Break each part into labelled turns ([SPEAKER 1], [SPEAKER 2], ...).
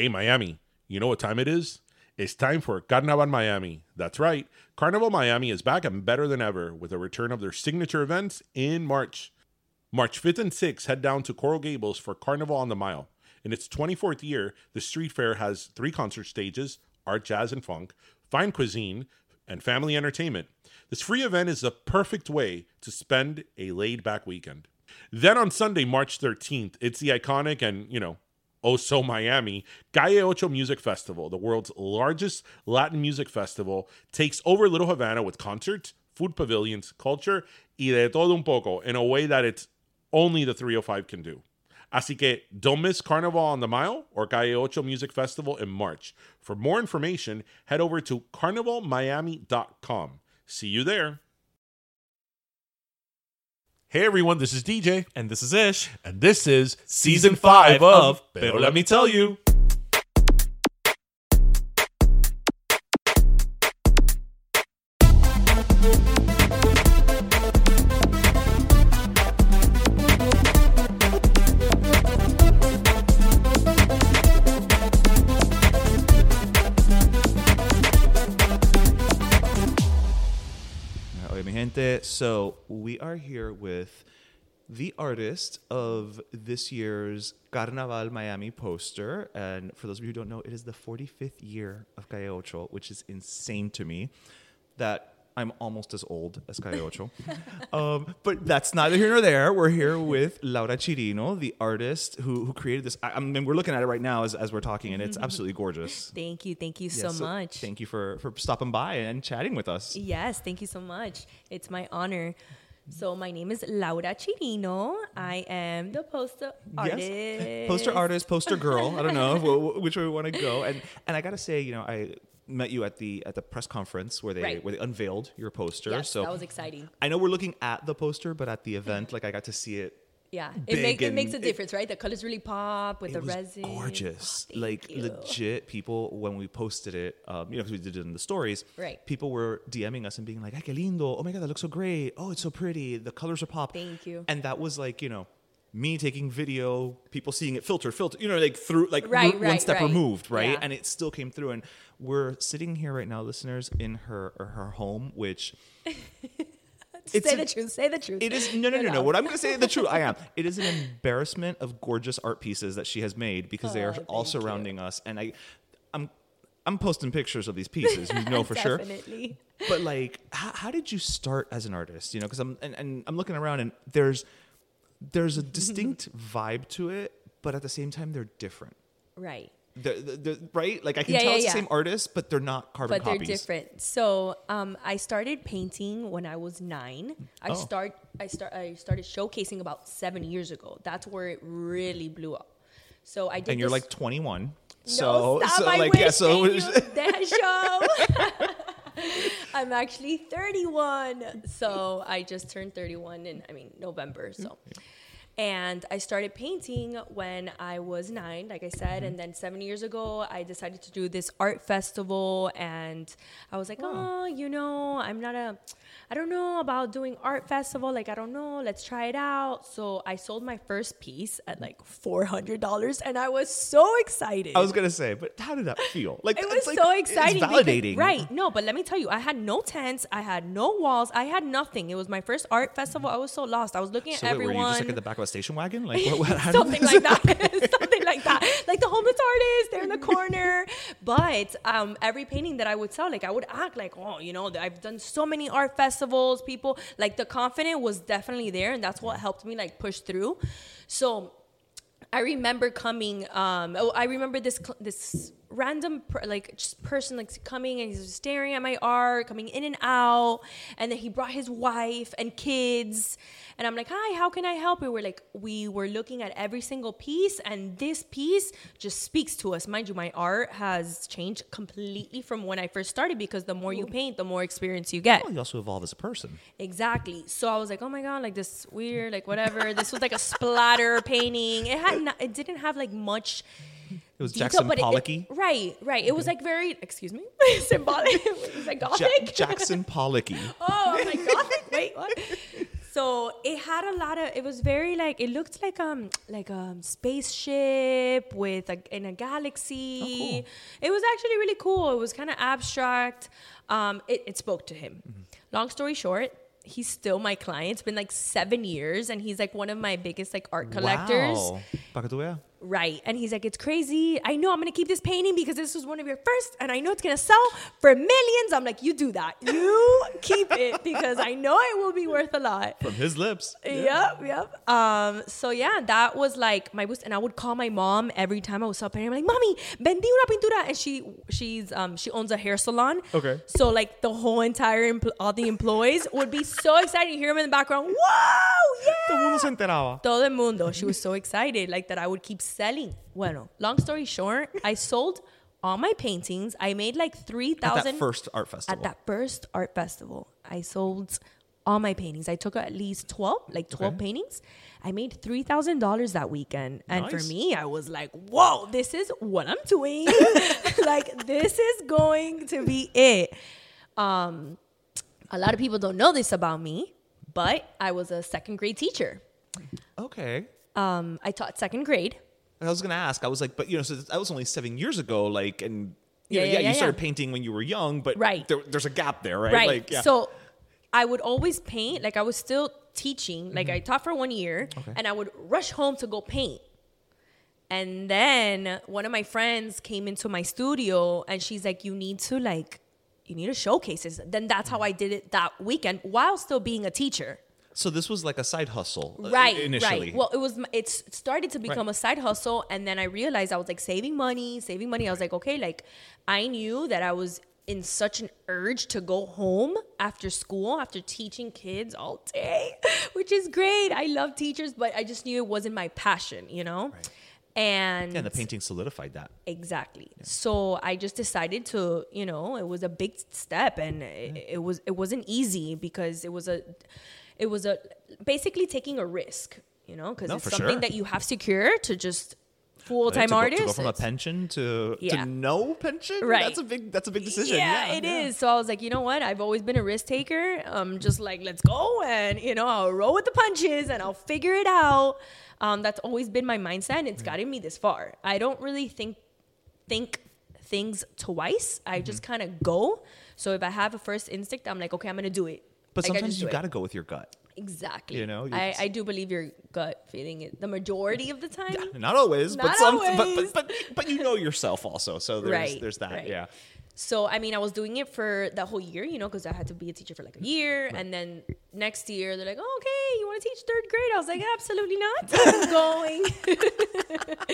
[SPEAKER 1] Hey, Miami, you know what time it is? It's time for Carnaval Miami. That's right, Carnival Miami is back and better than ever with a return of their signature events in March. March 5th and 6th, head down to Coral Gables for Carnival on the Mile. In its 24th year, the street fair has three concert stages art, jazz, and funk, fine cuisine, and family entertainment. This free event is the perfect way to spend a laid back weekend. Then on Sunday, March 13th, it's the iconic and, you know, oh so Miami, Calle Ocho Music Festival, the world's largest Latin music festival, takes over Little Havana with concerts, food pavilions, culture, y de todo un poco in a way that it's only the 305 can do. Así que don't miss Carnival on the Mile or Calle Ocho Music Festival in March. For more information, head over to carnavalmiami.com. See you there. Hey everyone, this is DJ,
[SPEAKER 2] And this is Ish.
[SPEAKER 1] and this is season five of Pero Let Me Tell You.
[SPEAKER 2] So we are here with the artist of this year's Carnaval Miami poster. And for those of you who don't know, it is the 45th year of Calle Ocho, which is insane to me that I'm almost as old as Calle Ocho. um, but that's neither here nor there. We're here with Laura Chirino, the artist who, who created this. I, I mean, we're looking at it right now as, as we're talking, and it's absolutely gorgeous.
[SPEAKER 3] Thank you. Thank you
[SPEAKER 2] Yeah,
[SPEAKER 3] so, much.
[SPEAKER 2] Thank you for, for stopping by and chatting with us.
[SPEAKER 3] Yes, thank you so much. It's my honor. So my name is Laura Chirino. I am the poster artist.
[SPEAKER 2] Yes. Poster artist, poster girl. I don't know wh- wh- which way we want to go. And and I gotta say, you know, I met you at the at the press conference where they
[SPEAKER 3] Right.
[SPEAKER 2] where they unveiled your poster.
[SPEAKER 3] Yes,
[SPEAKER 2] so
[SPEAKER 3] that was exciting.
[SPEAKER 2] I know we're looking at the poster, but at the event, like I got to see it.
[SPEAKER 3] Yeah, it, make, it makes a difference, right? The colors really pop with
[SPEAKER 2] It
[SPEAKER 3] the resin.
[SPEAKER 2] gorgeous,
[SPEAKER 3] Oh,
[SPEAKER 2] like
[SPEAKER 3] you.
[SPEAKER 2] legit. People when we posted it, um, you know, because we did it in the stories.
[SPEAKER 3] Right.
[SPEAKER 2] People were DMing us and being like, "Ay, qué lindo! Oh my god, that looks so great! Oh, it's so pretty. The colors are pop."
[SPEAKER 3] Thank you.
[SPEAKER 2] And that was like, you know, me taking video, people seeing it filter, filter, you know, like through, like
[SPEAKER 3] Right,
[SPEAKER 2] r- one step
[SPEAKER 3] right.
[SPEAKER 2] removed, right?
[SPEAKER 3] Yeah.
[SPEAKER 2] And it still came through. And we're sitting here right now, listeners, in her her home, which it's
[SPEAKER 3] say
[SPEAKER 2] a-
[SPEAKER 3] the truth. Say the truth.
[SPEAKER 2] it is no, no,
[SPEAKER 3] You
[SPEAKER 2] no, no. What I'm going to say the truth. I am. It is an embarrassment of gorgeous art pieces that she has made because they are
[SPEAKER 3] Oh,
[SPEAKER 2] all
[SPEAKER 3] thank you.
[SPEAKER 2] surrounding us, and I, I'm, I'm posting pictures of these pieces. You know for sure.
[SPEAKER 3] Definitely.
[SPEAKER 2] But like, how, how did you start as an artist? You know, because I'm and, and I'm looking around and there's there's a distinct vibe to it, but at the same time they're different.
[SPEAKER 3] Right.
[SPEAKER 2] The, the, the, right? Like I can
[SPEAKER 3] Yeah,
[SPEAKER 2] tell
[SPEAKER 3] yeah,
[SPEAKER 2] it's
[SPEAKER 3] yeah.
[SPEAKER 2] the same artist, but they're not carbon
[SPEAKER 3] but
[SPEAKER 2] copies.
[SPEAKER 3] they're different. So um, I started painting when I was nine. I
[SPEAKER 2] Oh.
[SPEAKER 3] start I start I started showcasing about seven years ago. That's where it really blew up. So I did.
[SPEAKER 2] And you're like 21.
[SPEAKER 3] No,
[SPEAKER 2] So,
[SPEAKER 3] stop,
[SPEAKER 2] so like
[SPEAKER 3] wish,
[SPEAKER 2] yeah, so
[SPEAKER 3] that show. I'm actually 31, so I just turned 31 in I mean November. So, mm-hmm. And I started painting when I was nine, like I said. And mm-hmm. then seven years ago, I decided to do this art festival. And I was like, oh. oh, you know, I'm not a, I don't know about doing art festival. Like, I don't know. Let's try it out. So I sold my first piece at like $400. And I was so excited.
[SPEAKER 2] I was gonna say, but how did that feel? Like
[SPEAKER 3] It was
[SPEAKER 2] like-
[SPEAKER 3] so exciting.
[SPEAKER 2] It's
[SPEAKER 3] because-
[SPEAKER 2] validating,
[SPEAKER 3] right. No, but let me tell you, I had no tents, I had no walls, I had nothing. It was my first art festival. I was so lost. I was looking
[SPEAKER 2] So
[SPEAKER 3] at
[SPEAKER 2] wait, were
[SPEAKER 3] everyone.
[SPEAKER 2] you just like at the back of a station wagon? Like what, what,
[SPEAKER 3] something like that. Something like that. Like the homeless artist they're in the corner. But um, every painting that i would sell like i would act like oh you know i've done so many art festivals people like the confidence was definitely there and that's what helped me like push through. So I remember coming. Um, oh, I remember this this random per, like just person like coming and he's staring at my art, coming in and out, and then he brought his wife and kids, and I'm like, "Hi, how can I help you?" We're like, we were looking at every single piece, and this piece just speaks to us. Mind you, my art has changed completely from when I first started because the more you paint, the more experience you get.
[SPEAKER 2] Well, you also evolve as a person.
[SPEAKER 3] Exactly. So I was like, oh my god, like this weird, like whatever. this was like a splatter painting. It had, not, it didn't have like much.
[SPEAKER 2] It was
[SPEAKER 3] detail,
[SPEAKER 2] Jackson
[SPEAKER 3] but it- it-
[SPEAKER 2] Pollocky.
[SPEAKER 3] right, right. It was like very, excuse me, symbolic. it was like
[SPEAKER 2] Ja- Jackson Pollocky.
[SPEAKER 3] oh, I'm like gothic. Wait, what? So it had a lot of. It was very like it looked like um like a spaceship with a in a galaxy. It was actually really cool. It was kind of abstract. Um, it, it spoke to him. Long story short, he's still my client. It's been like seven years, and he's like one of my biggest like art collectors.
[SPEAKER 2] Wow. Para que tú veas.
[SPEAKER 3] Right. And he's like, it's crazy. I know I'm going to keep this painting because this was one of your first, and I know it's going to sell for millions. I'm like, you do that. You keep it because I know it will be worth a lot.
[SPEAKER 2] From his lips.
[SPEAKER 3] Yep, yep. Um, so yeah, that was like my boost, and I would call my mom every time I was up painting. I'm like, "Mommy, vendí una pintura," and she she's um she owns a hair salon.
[SPEAKER 2] Okay.
[SPEAKER 3] So like the whole entire empl- all the employees would be so excited to hear him in the background. Whoa, yeah!
[SPEAKER 2] Todo el mundo se enteraba.
[SPEAKER 3] Todo el mundo. She was so excited, like that I would keep selling. Bueno, long story short, I sold all my paintings. I made like 3,000
[SPEAKER 2] at that first art festival.
[SPEAKER 3] at that first art festival. I sold all my paintings. I took at least twelve, like twelve
[SPEAKER 2] Okay.
[SPEAKER 3] paintings. I made three thousand dollars that weekend, and for me, I was like, "Whoa, this is what I'm doing! like this is going to be it." Um, a lot of people don't know this about me, but I was a second grade teacher.
[SPEAKER 2] Okay.
[SPEAKER 3] Um, I taught second grade.
[SPEAKER 2] I was gonna ask. I was like, but you know, so that was only seven years ago. Like, and you
[SPEAKER 3] Yeah,
[SPEAKER 2] know,
[SPEAKER 3] yeah,
[SPEAKER 2] yeah,
[SPEAKER 3] yeah,
[SPEAKER 2] you started painting when you were young, but
[SPEAKER 3] Right.
[SPEAKER 2] there, there's a gap there, right?
[SPEAKER 3] Right.
[SPEAKER 2] Like, yeah.
[SPEAKER 3] So I would always paint. Like I was still teaching. Like
[SPEAKER 2] Mm-hmm.
[SPEAKER 3] I taught for one year, and I would rush home to go paint. And then one of my friends came into my studio, and she's like, "You need to like, you need to showcase this." Then that's how I did it that weekend while still being a teacher.
[SPEAKER 2] So this was like a side hustle, uh,
[SPEAKER 3] right
[SPEAKER 2] Initially.
[SPEAKER 3] right well it was It started to become
[SPEAKER 2] Right.
[SPEAKER 3] a side hustle and then i realized i was like saving money saving money i was like okay like i knew that i was in such an urge to go home after school after teaching kids all day which is great i love teachers but i just knew it wasn't my passion you know and
[SPEAKER 2] yeah, and the painting solidified that.
[SPEAKER 3] Exactly. So I just decided to, you know, it was a big step and it, it was it wasn't easy because it was a it was a basically taking a risk, you know, because
[SPEAKER 2] No,
[SPEAKER 3] it's something
[SPEAKER 2] sure.
[SPEAKER 3] that you have secure to just full time artist.
[SPEAKER 2] to go from a pension to
[SPEAKER 3] Yeah.
[SPEAKER 2] to no pension.
[SPEAKER 3] Right.
[SPEAKER 2] That's a big. That's a big decision.
[SPEAKER 3] Yeah,
[SPEAKER 2] Yeah,
[SPEAKER 3] it is.
[SPEAKER 2] yeah.
[SPEAKER 3] So I was like, you know what? I've always been a risk taker. Um, just like let's go and you know I'll roll with the punches and I'll figure it out. Um, that's always been my mindset. and. It's gotten me this far. I don't really think think things twice. I
[SPEAKER 2] Mm-hmm.
[SPEAKER 3] just kind of go. So if I have a first instinct, I'm like, okay, I'm gonna do it.
[SPEAKER 2] But
[SPEAKER 3] Like,
[SPEAKER 2] sometimes you got to go with your gut.
[SPEAKER 3] exactly.
[SPEAKER 2] you know,
[SPEAKER 3] I, I do believe your gut feeling it the majority of the time.
[SPEAKER 2] Not always, but
[SPEAKER 3] Not
[SPEAKER 2] some.
[SPEAKER 3] always.
[SPEAKER 2] But, but but but you know yourself also. So there's
[SPEAKER 3] right
[SPEAKER 2] there's that.
[SPEAKER 3] right.
[SPEAKER 2] Yeah.
[SPEAKER 3] So i mean i was doing it for that whole year you know because i had to be a teacher for like a year. And then next year they're like oh, okay you want to teach third grade? I was like absolutely not. I'm going.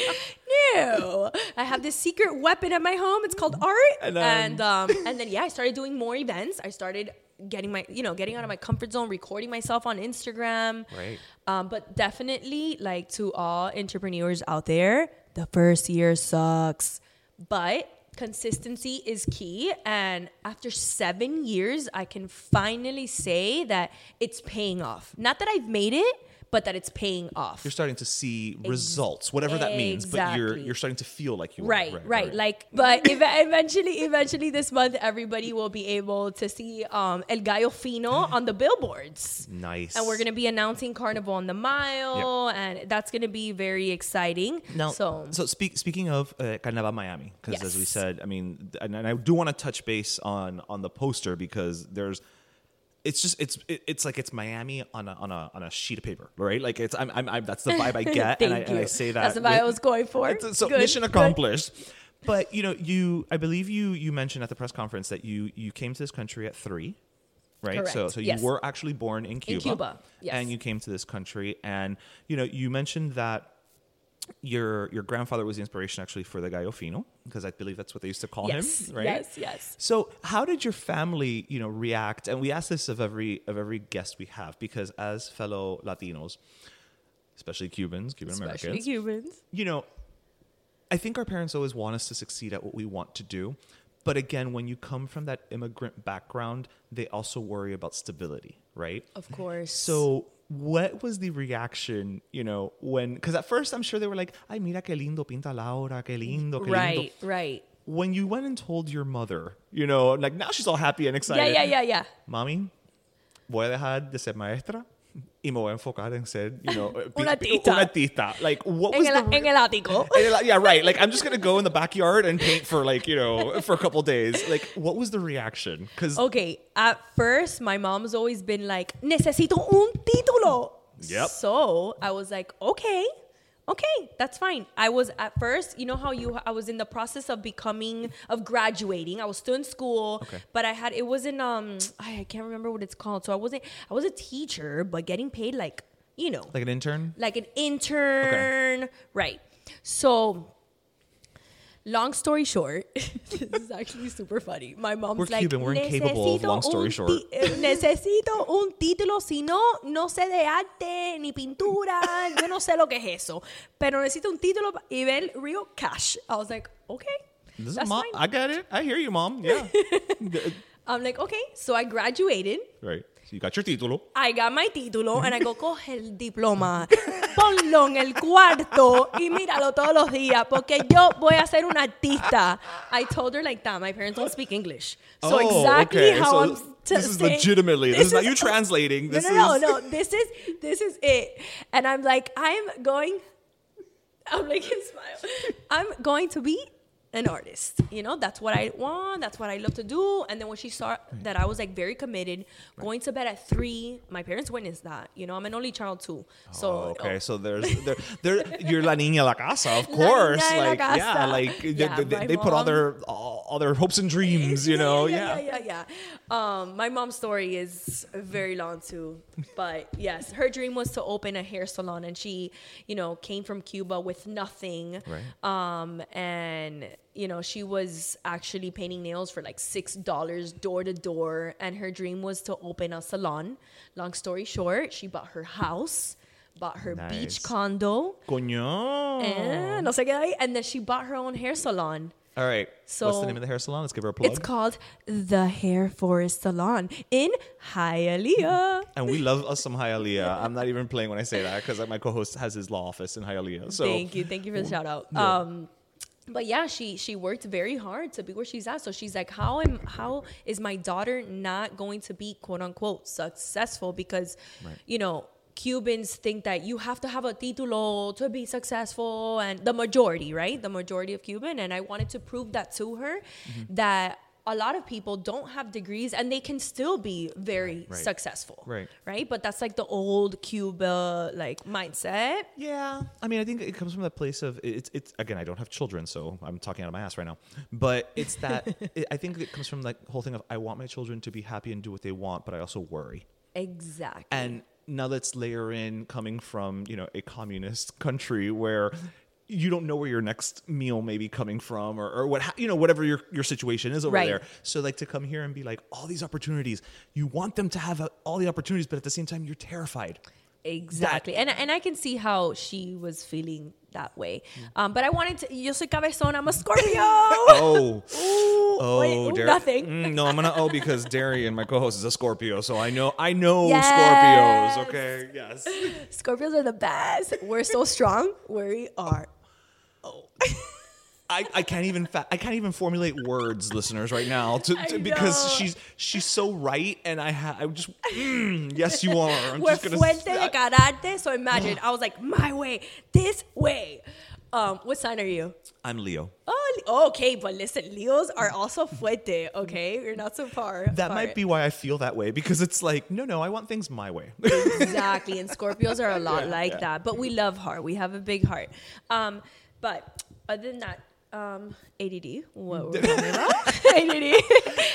[SPEAKER 3] No. I have this secret weapon at my home. It's called art.
[SPEAKER 2] And,
[SPEAKER 3] and
[SPEAKER 2] um,
[SPEAKER 3] um, and then yeah i started doing more events. I started getting my you know getting out of my comfort zone recording myself on instagram.
[SPEAKER 2] Right.
[SPEAKER 3] um, but definitely like to all entrepreneurs out there the first year sucks. But consistency is key and after seven years i can finally say that it's paying off. Not that i've made it but that it's paying off.
[SPEAKER 2] You're starting to see results, whatever that means, but you're you're starting to feel like you are.
[SPEAKER 3] Right, right, Like, but ev- eventually, eventually, this month, everybody will be able to see um, El Gallo Fino on the billboards.
[SPEAKER 2] nice.
[SPEAKER 3] And we're going to be announcing Carnival on the Mile, and that's going to be very exciting.
[SPEAKER 2] Now,
[SPEAKER 3] so,
[SPEAKER 2] so, speak, speaking of uh, Carnaval Miami, because as we said, I mean, and, and I do want to touch base on on the poster because there's, it's just it's it, it's like it's Miami on a on a on a sheet of paper, right? Like it's I'm I'm, I'm that's the vibe I get, and, I, and I say that
[SPEAKER 3] That's the vibe I was going for.
[SPEAKER 2] It's- So
[SPEAKER 3] Good,
[SPEAKER 2] mission
[SPEAKER 3] good.
[SPEAKER 2] accomplished. But you know, you I believe you you mentioned at the press conference that you you came to this country at three. Right, so
[SPEAKER 3] Correct,
[SPEAKER 2] so you
[SPEAKER 3] yes.
[SPEAKER 2] were actually born in Cuba,
[SPEAKER 3] Cuba, yes.
[SPEAKER 2] and you came to this country, and you know you mentioned that your your grandfather was the inspiration actually for the Gallo Fino because I believe that's what they used to call
[SPEAKER 3] yes,
[SPEAKER 2] him, right?
[SPEAKER 3] yes, yes.
[SPEAKER 2] So how did your family, you know, react? And we ask this of every of every guest we have because as fellow Latinos, especially Cubans, Cuban
[SPEAKER 3] Especially
[SPEAKER 2] Americans,
[SPEAKER 3] Cubans.
[SPEAKER 2] you know, I think our parents always want us to succeed at what we want to do. But again, when you come from that immigrant background, they also worry about stability, right?
[SPEAKER 3] Of course.
[SPEAKER 2] So, what was the reaction, you know, when, because at first I'm sure they were like, ay, mira qué lindo pinta Laura, qué lindo, qué lindo.
[SPEAKER 3] right, right.
[SPEAKER 2] When you went and told your mother, you know, like now she's all happy and excited.
[SPEAKER 3] Yeah, yeah, yeah, yeah.
[SPEAKER 2] Mami, voy a dejar de ser maestra y me voy a enfocar en ser, you know, pi-
[SPEAKER 3] artista.
[SPEAKER 2] Una artista. Like, what
[SPEAKER 3] En
[SPEAKER 2] was
[SPEAKER 3] el,
[SPEAKER 2] the...
[SPEAKER 3] en el ático.
[SPEAKER 2] And you're yeah, right. Like, I'm just gonna go in the backyard and paint for like, you know, for a couple days. Like, what was the reaction? Because
[SPEAKER 3] Okay, at first, my mom's always been like, necesito un título.
[SPEAKER 2] Yep.
[SPEAKER 3] So I was like, okay, okay, that's fine. I was at first, you know how you, I was in the process of becoming, of graduating. I was still in school,
[SPEAKER 2] Okay.
[SPEAKER 3] but I had, it wasn't, um, I can't remember what it's called. So I wasn't, I was a teacher, but getting paid like, you know,
[SPEAKER 2] like an intern.
[SPEAKER 3] like an intern. Right. So, long story short, this is actually super funny. My mom's
[SPEAKER 2] We're
[SPEAKER 3] like,
[SPEAKER 2] Cuban, we're incapable of
[SPEAKER 3] "Necesito
[SPEAKER 2] long story
[SPEAKER 3] un
[SPEAKER 2] short."
[SPEAKER 3] ti- eh, necesito un título, si no, no sé de arte ni pintura. yo no sé lo que es eso. Pero necesito un título y ver real cash. I was like, okay.
[SPEAKER 2] This is
[SPEAKER 3] that's
[SPEAKER 2] mom.
[SPEAKER 3] fine.
[SPEAKER 2] I get it. I hear you, mom. Yeah.
[SPEAKER 3] I'm like, okay. So I graduated.
[SPEAKER 2] right. So you got your título.
[SPEAKER 3] I got my título and I go, coge el diploma, ponlo en el cuarto y míralo todos los días porque yo voy a ser una artista. I told her like that. My parents don't speak English. So
[SPEAKER 2] Oh,
[SPEAKER 3] exactly
[SPEAKER 2] okay.
[SPEAKER 3] how
[SPEAKER 2] So
[SPEAKER 3] I'm
[SPEAKER 2] this is
[SPEAKER 3] saying-
[SPEAKER 2] legitimately. This, is not you translating.
[SPEAKER 3] No,
[SPEAKER 2] This
[SPEAKER 3] no, no,
[SPEAKER 2] is
[SPEAKER 3] no. This is this is it. And I'm like, I'm going. I'm like, smile. I'm going to be an artist. You know, that's what I want. That's what I love to do. And then when she saw that I was like very committed, going to bed at three, my parents witnessed that. You know, I'm an only child too. So
[SPEAKER 2] Oh, okay,
[SPEAKER 3] oh,
[SPEAKER 2] so there's there, there you're la niña la casa, of course.
[SPEAKER 3] niña de la
[SPEAKER 2] like yeah, like they-
[SPEAKER 3] Yeah,
[SPEAKER 2] they,
[SPEAKER 3] my
[SPEAKER 2] they put all their all, all their hopes and dreams, you know.
[SPEAKER 3] yeah, yeah, yeah, yeah. Um, my mom's story is very long too, but yes, her dream was to open a hair salon, and she, you know, came from Cuba with nothing.
[SPEAKER 2] Right.
[SPEAKER 3] Um, and you know, she was actually painting nails for like six dollars door to door, and her dream was to open a salon. Long story short, she bought her house, bought her
[SPEAKER 2] Nice.
[SPEAKER 3] beach condo,
[SPEAKER 2] Coño.
[SPEAKER 3] and no sé qué and then she bought her own hair salon.
[SPEAKER 2] All right. What's
[SPEAKER 3] So-
[SPEAKER 2] the name of the hair salon? Let's give her a plug.
[SPEAKER 3] It's called the Hair Forest Salon in Hialeah.
[SPEAKER 2] and we love us some Hialeah. I'm not even playing when I say that because my co-host has his law office in Hialeah. So
[SPEAKER 3] thank you, thank you for the shout out. Um, but yeah, she she worked very hard to be where she's at. So she's like, how am how is my daughter not going to be quote unquote successful? Because you know. Cubans think that you have to have a título to be successful, and the majority, right? The majority of Cuban, and I wanted to prove that to her
[SPEAKER 2] Mm-hmm.
[SPEAKER 3] that a lot of people don't have degrees and they can still be very
[SPEAKER 2] Right.
[SPEAKER 3] successful,
[SPEAKER 2] Right.
[SPEAKER 3] Right, but that's like the old Cuba like mindset.
[SPEAKER 2] Yeah, I mean, I think it comes from that place of it's. It's again, I don't have children, so I'm talking out of my ass right now. But it's that it, I think it comes from like the whole thing of I want my children to be happy and do what they want, but I also worry.
[SPEAKER 3] Exactly.
[SPEAKER 2] And now let's layer in coming from you know a communist country where you don't know where your next meal may be coming from or, or what you know whatever your, your situation is over
[SPEAKER 3] Right.
[SPEAKER 2] there so like to come here and be like all these opportunities you want them to have all the opportunities but at the same time you're terrified
[SPEAKER 3] Exactly. and and I can see how she was feeling that way. Um, but I wanted to yo soy cabezón, I'm a Scorpio.
[SPEAKER 2] Oh.
[SPEAKER 3] Ooh,
[SPEAKER 2] Oh,
[SPEAKER 3] wait, ooh,
[SPEAKER 2] Dar-
[SPEAKER 3] nothing.
[SPEAKER 2] Mm, no, I'm gonna oh because Darian, my co-host, is a Scorpio, so I know I know
[SPEAKER 3] Yes.
[SPEAKER 2] Scorpios. Okay, yes.
[SPEAKER 3] Scorpios are the best. We're so strong. We are.
[SPEAKER 2] I, I can't even fa- I can't even formulate words, listeners, right now, to, to- because she's she's so right, and I ha- I just mm, yes, you are. I'm
[SPEAKER 3] We're
[SPEAKER 2] just gonna
[SPEAKER 3] fuerte de carácter. So imagine, I was like, my way, this way. Um, what sign are you?
[SPEAKER 2] I'm Leo.
[SPEAKER 3] Oh, okay, but listen, Leos are also fuerte. Okay, you're not so far.
[SPEAKER 2] That
[SPEAKER 3] apart.
[SPEAKER 2] might be why I feel that way because it's like no, no, I want things my way.
[SPEAKER 3] exactly. And Scorpios are a lot like
[SPEAKER 2] yeah.
[SPEAKER 3] that, but we love heart. We have a big heart. Um, but other than that, um, ADD. What we're talking about? ADD.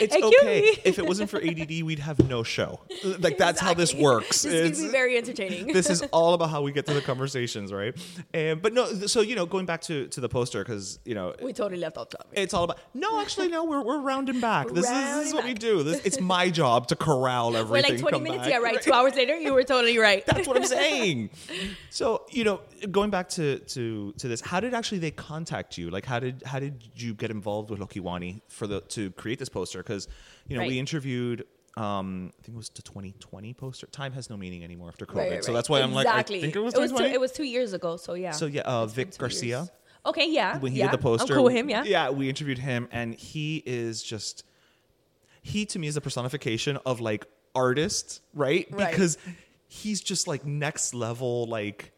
[SPEAKER 2] It's
[SPEAKER 3] Excuse
[SPEAKER 2] okay. if it wasn't for ADD, we'd have no show. Like that's how this works.
[SPEAKER 3] This is
[SPEAKER 2] It's-
[SPEAKER 3] gonna be very entertaining.
[SPEAKER 2] this is all about how we get to the conversations, right? And but no, so you know, going back to to the poster because you know
[SPEAKER 3] we totally left off topic.
[SPEAKER 2] it's all about no, actually no, we're we're rounding back. This is, this is
[SPEAKER 3] Rounding
[SPEAKER 2] what we do. This it's my job to corral everything.
[SPEAKER 3] We're like 20 minutes,
[SPEAKER 2] back.
[SPEAKER 3] yeah, right. Two hours later, you were totally right.
[SPEAKER 2] That's what I'm saying. So you know, going back to to to this, how did actually they contact you? Like, how did how did you get involved with Lokiwani for the to create this poster? Because you know, we interviewed. Um, I think it was the 2020 poster. Time has no meaning anymore after COVID,
[SPEAKER 3] Right, right,
[SPEAKER 2] so that's why I'm like,
[SPEAKER 3] exactly.
[SPEAKER 2] I think it was
[SPEAKER 3] it was, two, it was two years ago, so yeah.
[SPEAKER 2] So yeah, uh, Vic Garcia.
[SPEAKER 3] years. Okay, yeah.
[SPEAKER 2] When he
[SPEAKER 3] yeah.
[SPEAKER 2] did the poster,
[SPEAKER 3] I'm cool with him, yeah.
[SPEAKER 2] Yeah, we interviewed him, and he is just he to me is a personification of like artist, right?
[SPEAKER 3] Right.
[SPEAKER 2] Because he's just like next level, like.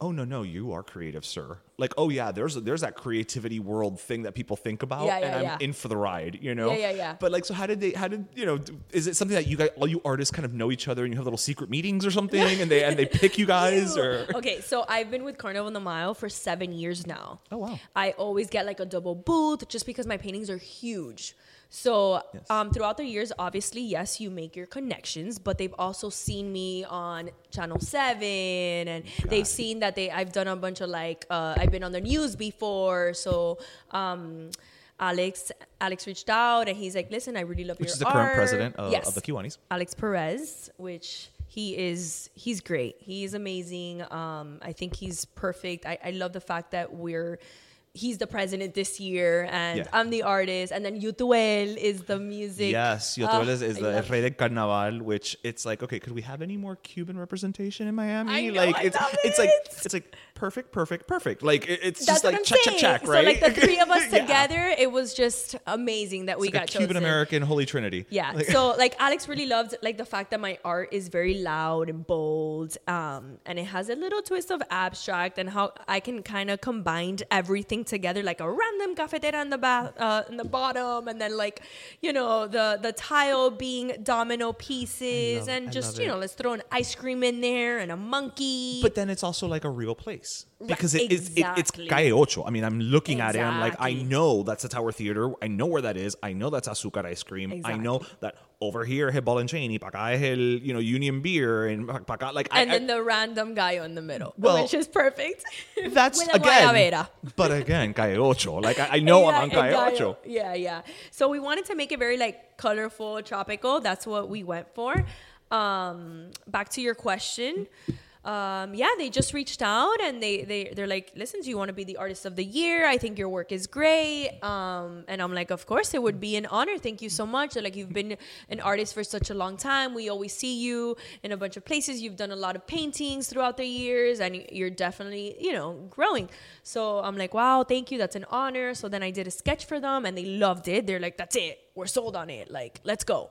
[SPEAKER 2] Oh no no you are creative sir like oh yeah there's there's that creativity world thing that people think about
[SPEAKER 3] Yeah,
[SPEAKER 2] and I'm
[SPEAKER 3] yeah.
[SPEAKER 2] in for the ride you know
[SPEAKER 3] Yeah, yeah, yeah.
[SPEAKER 2] but like so how did they how did you know is it something that you guys all you artists kind of know each other and you have little secret meetings or something and they and they pick you guys or
[SPEAKER 3] Okay, so I've been with Carnival in the Mile for seven years now.
[SPEAKER 2] Oh, wow.
[SPEAKER 3] I always get like a double booth just because my paintings are huge. So um, throughout the years, obviously, yes, you make your connections, but they've also seen me on Channel Seven, and they've seen that they I've done a bunch of like uh, I've been on the news before. So um, Alex Alex reached out and he's like, "Listen, I really love
[SPEAKER 2] which
[SPEAKER 3] your
[SPEAKER 2] is the current president of,
[SPEAKER 3] Yes.
[SPEAKER 2] of the Kiwanis
[SPEAKER 3] Alex Perez, which he is he's great. He's amazing. Um, I think he's perfect. I, I love the fact that we're he's the president this year and
[SPEAKER 2] Yeah.
[SPEAKER 3] I'm the artist and then Yotuel is the music.
[SPEAKER 2] Yes,
[SPEAKER 3] Ah,
[SPEAKER 2] Yotuel is
[SPEAKER 3] I
[SPEAKER 2] the Rey de Carnaval, which it's like, okay, could we have any more Cuban representation in Miami?
[SPEAKER 3] Know,
[SPEAKER 2] like
[SPEAKER 3] I
[SPEAKER 2] it's it's like it's like perfect, perfect, perfect. Like it- it's
[SPEAKER 3] That's
[SPEAKER 2] just like check,
[SPEAKER 3] saying.
[SPEAKER 2] check, check, right?
[SPEAKER 3] So like the three of us
[SPEAKER 2] Yeah.
[SPEAKER 3] together, it was just amazing that we
[SPEAKER 2] It's like
[SPEAKER 3] got
[SPEAKER 2] Cuban. American Holy Trinity.
[SPEAKER 3] Yeah.
[SPEAKER 2] Like-
[SPEAKER 3] so like Alex really loved like the fact that my art is very loud and bold, um, and it has a little twist of abstract and how I can kind of combine everything together, like a random cafetera in the bath, uh, in the bottom, and then like you know the the tile being domino pieces,
[SPEAKER 2] love-
[SPEAKER 3] and just you know let's throw an ice cream in there and a monkey.
[SPEAKER 2] But then it's also like a real place
[SPEAKER 3] Right,
[SPEAKER 2] because it is it, it's. Calle Ocho. I mean, I'm looking at it. I'm like, I know that's a Tower Theater. I know where that is. I know that's Azúcar ice cream. I know that over here es Ball and Chain. Acá es el you know Union Beer and pa pa acá like
[SPEAKER 3] and
[SPEAKER 2] I,
[SPEAKER 3] then the random guy in the middle,
[SPEAKER 2] Well,
[SPEAKER 3] which is perfect.
[SPEAKER 2] That's again, but again, Calle Ocho. Like I, I know
[SPEAKER 3] Yeah,
[SPEAKER 2] I'm on Calle. Ocho.
[SPEAKER 3] Yeah, yeah. So we wanted to make it very like colorful, tropical. That's what we went for. Um, back to your question. Um, yeah, they just reached out and they they they're like, listen, do you want to be the artist of the year? I think your work is great. Um, and I'm like, of course, it would be an honor. Thank you so much. They're like, you've been an artist for such a long time. We always see you in a bunch of places. You've done a lot of paintings throughout the years, and you're definitely, you know, growing. So I'm like, wow, thank you. That's an honor. So then I did a sketch for them, and they loved it. They're like, that's it. We're sold on it. Like, let's go.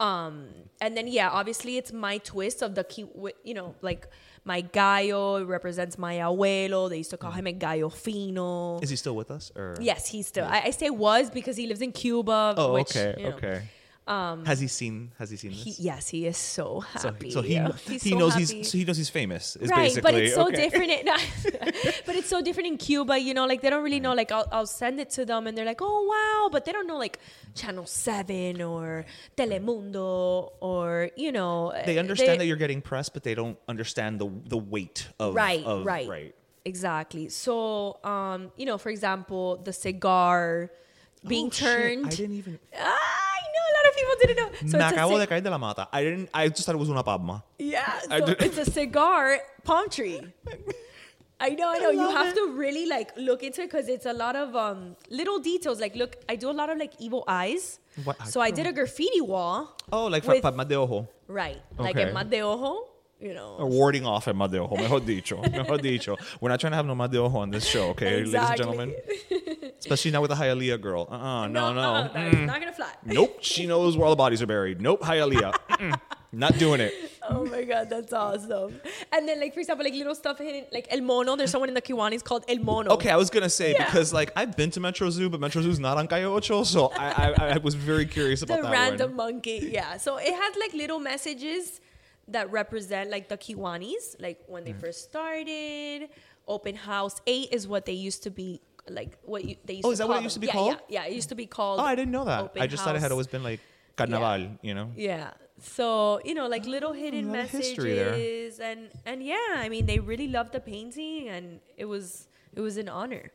[SPEAKER 3] Um, and then yeah, obviously it's my twist of the key, you know, like my gallo represents my abuelo. They used to call him a gallo fino.
[SPEAKER 2] Is he still with us? Or
[SPEAKER 3] Yes, he's still. I, I say was because he lives in Cuba.
[SPEAKER 2] Oh,
[SPEAKER 3] which,
[SPEAKER 2] okay,
[SPEAKER 3] you know,
[SPEAKER 2] okay. Has he seen? Has he seen this?
[SPEAKER 3] He, yes, he is so
[SPEAKER 2] so,
[SPEAKER 3] happy.
[SPEAKER 2] so he
[SPEAKER 3] He's
[SPEAKER 2] he
[SPEAKER 3] so
[SPEAKER 2] knows
[SPEAKER 3] happy.
[SPEAKER 2] he's so he knows he's famous. Is
[SPEAKER 3] right,
[SPEAKER 2] basically
[SPEAKER 3] but it's so
[SPEAKER 2] okay.
[SPEAKER 3] different. In, but it's so different in Cuba. You know, like they don't really know. Like I'll, I'll send it to them, and they're like, "Oh wow," but they don't know like Channel Seven or Telemundo or you know.
[SPEAKER 2] They
[SPEAKER 3] uh,
[SPEAKER 2] understand that you're getting press, but they don't understand the the weight of
[SPEAKER 3] right,
[SPEAKER 2] of,
[SPEAKER 3] right,
[SPEAKER 2] right.
[SPEAKER 3] exactly. So, um, you know, for example, the cigar being
[SPEAKER 2] Oh, shit,
[SPEAKER 3] turned.
[SPEAKER 2] I didn't even.
[SPEAKER 3] Ah, I know a lot of people didn't know. So
[SPEAKER 2] Me acabo de caer de la mata. I didn't. I just thought it was una palma.
[SPEAKER 3] Yeah, so it's a cigar palm tree. I know, I know. You have to really like look into it because it's a lot of um little details. Like, look, I do a lot of like evil eyes.
[SPEAKER 2] What-
[SPEAKER 3] So I did a graffiti wall.
[SPEAKER 2] Oh, like
[SPEAKER 3] with-
[SPEAKER 2] palma de ojo.
[SPEAKER 3] Right, like
[SPEAKER 2] Okay.
[SPEAKER 3] en de ojo, you know.
[SPEAKER 2] Or warding off el mal de ojo. Mejor dicho. Mejor dicho. We're not trying to have no mal de ojo on this show, okay, ladies and gentlemen? Especially not with the Hialeah girl. Uh-uh. No, no.
[SPEAKER 3] uh-uh, that is not gonna fly.
[SPEAKER 2] Nope. She knows where all the bodies are buried. Nope. Hialeah. Not doing it.
[SPEAKER 3] Oh my god, that's awesome. And then, like for example, like little stuff hidden, like El Mono. There's someone in the Kiwanis called El Mono.
[SPEAKER 2] Okay, I was gonna say
[SPEAKER 3] Yeah.
[SPEAKER 2] because like I've been to Metro Zoo, but Metro Zoo's not on Calle Ocho, so I, I I was very curious about
[SPEAKER 3] the
[SPEAKER 2] that
[SPEAKER 3] random
[SPEAKER 2] one.
[SPEAKER 3] monkey. Yeah. So it has like little messages that represent like the Kiwanis, like when
[SPEAKER 2] Mm.
[SPEAKER 3] they first started. Open house eight is what they used to be like. What you, they used to be.
[SPEAKER 2] Oh,
[SPEAKER 3] to
[SPEAKER 2] is that what it used to be
[SPEAKER 3] yeah,
[SPEAKER 2] called?
[SPEAKER 3] Yeah, yeah, it used to be called.
[SPEAKER 2] Oh, I didn't know that. I just thought it had always been like Carnaval, you know.
[SPEAKER 3] Yeah. So you know, like little hidden
[SPEAKER 2] lot
[SPEAKER 3] messages,
[SPEAKER 2] history there.
[SPEAKER 3] and and yeah, I mean, they really loved the painting, and it was it was an honor.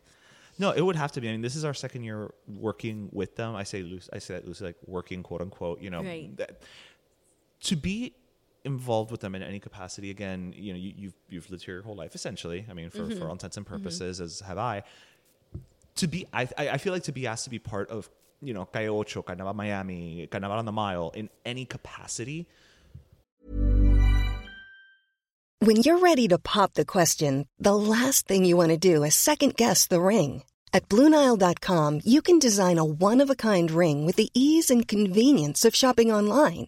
[SPEAKER 2] No, it would have to be. I mean, this is our second year working with them. I say loose. I say that loosely, like working, quote unquote. You know,
[SPEAKER 3] Right.
[SPEAKER 2] that- to be involved with them in any capacity. Again, you know, you, you've you've lived here your whole life, essentially. I mean, for,
[SPEAKER 3] Mm-hmm.
[SPEAKER 2] for all intents and purposes, as have I. To be, I, I I feel like to be asked to be part of, you know, Calle Ocho, Carnaval Miami, Carnaval on the Mile, in any capacity.
[SPEAKER 4] When you're ready to pop the question, the last thing you want to do is second guess the ring. At Bluenile.com, you can design a one of a kind ring with the ease and convenience of shopping online.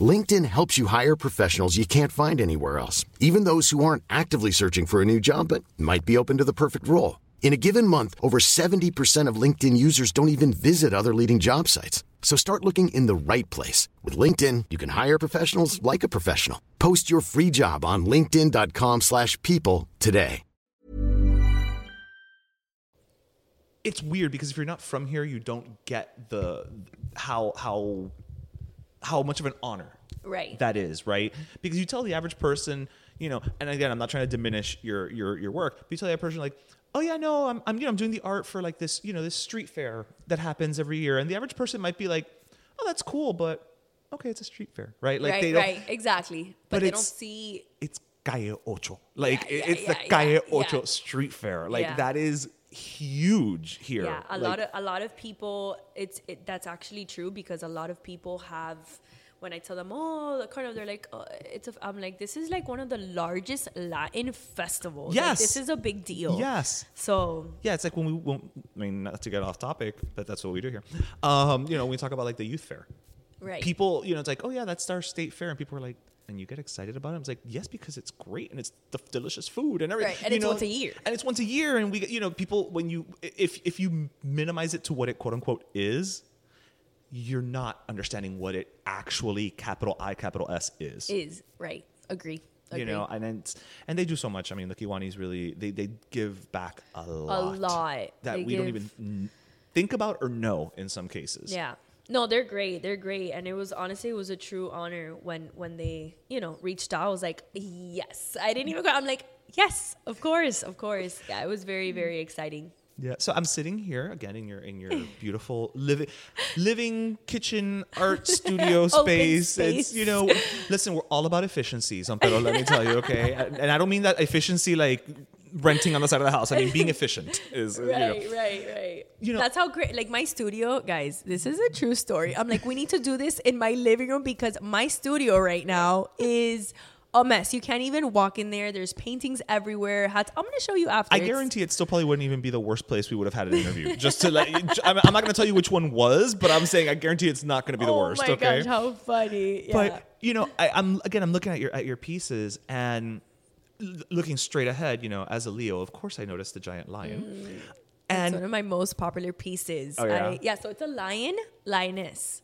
[SPEAKER 5] LinkedIn helps you hire professionals you can't find anywhere else, even those who aren't actively searching for a new job but might be open to the perfect role. In a given month, over 70% of LinkedIn users don't even visit other leading job sites. So start looking in the right place. With LinkedIn, you can hire professionals like a professional. Post your free job on linkedin.com/people slash people today.
[SPEAKER 2] it's weird because if you're not from here, you don't get the how how how much of an honor
[SPEAKER 3] Right.
[SPEAKER 2] that is, right? Because you tell the average person, you know, and again, I'm not trying to diminish your your your work, but you tell that person like, oh yeah, no, I'm I'm you know I'm doing the art for like this you know this street fair that happens every year, and the average person might be like, oh that's cool, but okay, it's a street fair, right? Like
[SPEAKER 3] right,
[SPEAKER 2] they don't,
[SPEAKER 3] right, exactly. But,
[SPEAKER 2] but
[SPEAKER 3] they don't see.
[SPEAKER 2] it's Calle Ocho. Like
[SPEAKER 3] Yeah,
[SPEAKER 2] it-
[SPEAKER 3] yeah,
[SPEAKER 2] it's the Calle
[SPEAKER 3] yeah,
[SPEAKER 2] Ocho
[SPEAKER 3] yeah.
[SPEAKER 2] street fair. Like
[SPEAKER 3] Yeah.
[SPEAKER 2] that is huge here.
[SPEAKER 3] Yeah, a
[SPEAKER 2] Like,
[SPEAKER 3] lot of a lot of people. It's it, that's actually true because a lot of people have. When I tell them, oh, the carnival, they're like, oh, it's. A, I'm like, this is like one of the largest Latin festivals. Like,
[SPEAKER 2] Yes.
[SPEAKER 3] this is a big deal.
[SPEAKER 2] Yes.
[SPEAKER 3] So
[SPEAKER 2] Yeah, it's like when we, when, I mean, not to get off topic, but that's what we do here. Um, you know, we talk about like the youth fair,
[SPEAKER 3] right.
[SPEAKER 2] people, you know, it's like, oh yeah, that's our state fair, and people are like, and you get excited about it. It's like, yes, because it's great and it's the delicious food and everything.
[SPEAKER 3] Right, and
[SPEAKER 2] you
[SPEAKER 3] it's
[SPEAKER 2] know,
[SPEAKER 3] once a year.
[SPEAKER 2] and it's once a year, and we, get- you know, people when you if if you minimize it to what it quote unquote is, you're not understanding what it actually capital I capital S is.
[SPEAKER 3] is right. Agree. Agree.
[SPEAKER 2] you know, and then it's- and they do so much. I mean, the Kiwanis really they they give back a lot,
[SPEAKER 3] a
[SPEAKER 2] lot, that
[SPEAKER 3] They
[SPEAKER 2] we don't even think about or know in some cases.
[SPEAKER 3] Yeah. No, they're great. They're great, and it was honestly it was a true honor when when they you know reached out. I was like, yes. I didn't even. go I'm like, yes, of course, of course. Yeah, it was very very exciting.
[SPEAKER 2] Yeah. So I'm sitting here again in your in your beautiful living living kitchen art studio space. It's you know, listen, we're all about efficiencies on Pero, let me tell you, okay? And I don't mean that efficiency like renting on the side of the house. I mean being efficient is you know.
[SPEAKER 3] Right, right, right.
[SPEAKER 2] You know-
[SPEAKER 3] that's how great. Like my studio, guys. This is a true story. I'm like, we need to do this in my living room because my studio right now is a mess. You can't even walk in there. There's paintings everywhere. Hats. I'm gonna show you after.
[SPEAKER 2] I
[SPEAKER 3] It's-
[SPEAKER 2] guarantee it still probably wouldn't even be the worst place we would have had an interview. Just to let you, I'm, I'm not going to tell you which one was, but I'm saying I guarantee it's not going to be the
[SPEAKER 3] oh
[SPEAKER 2] worst.
[SPEAKER 3] my
[SPEAKER 2] okay.
[SPEAKER 3] gosh, how funny! Yeah.
[SPEAKER 2] But you know, I, I'm again, I'm looking at your at your pieces and l- looking straight ahead. You know, as a Leo, of course, I noticed the giant lion. Mm.
[SPEAKER 3] it's
[SPEAKER 2] And
[SPEAKER 3] one of my most popular pieces.
[SPEAKER 2] Oh, yeah?
[SPEAKER 3] I, yeah. So it's a lion, lioness,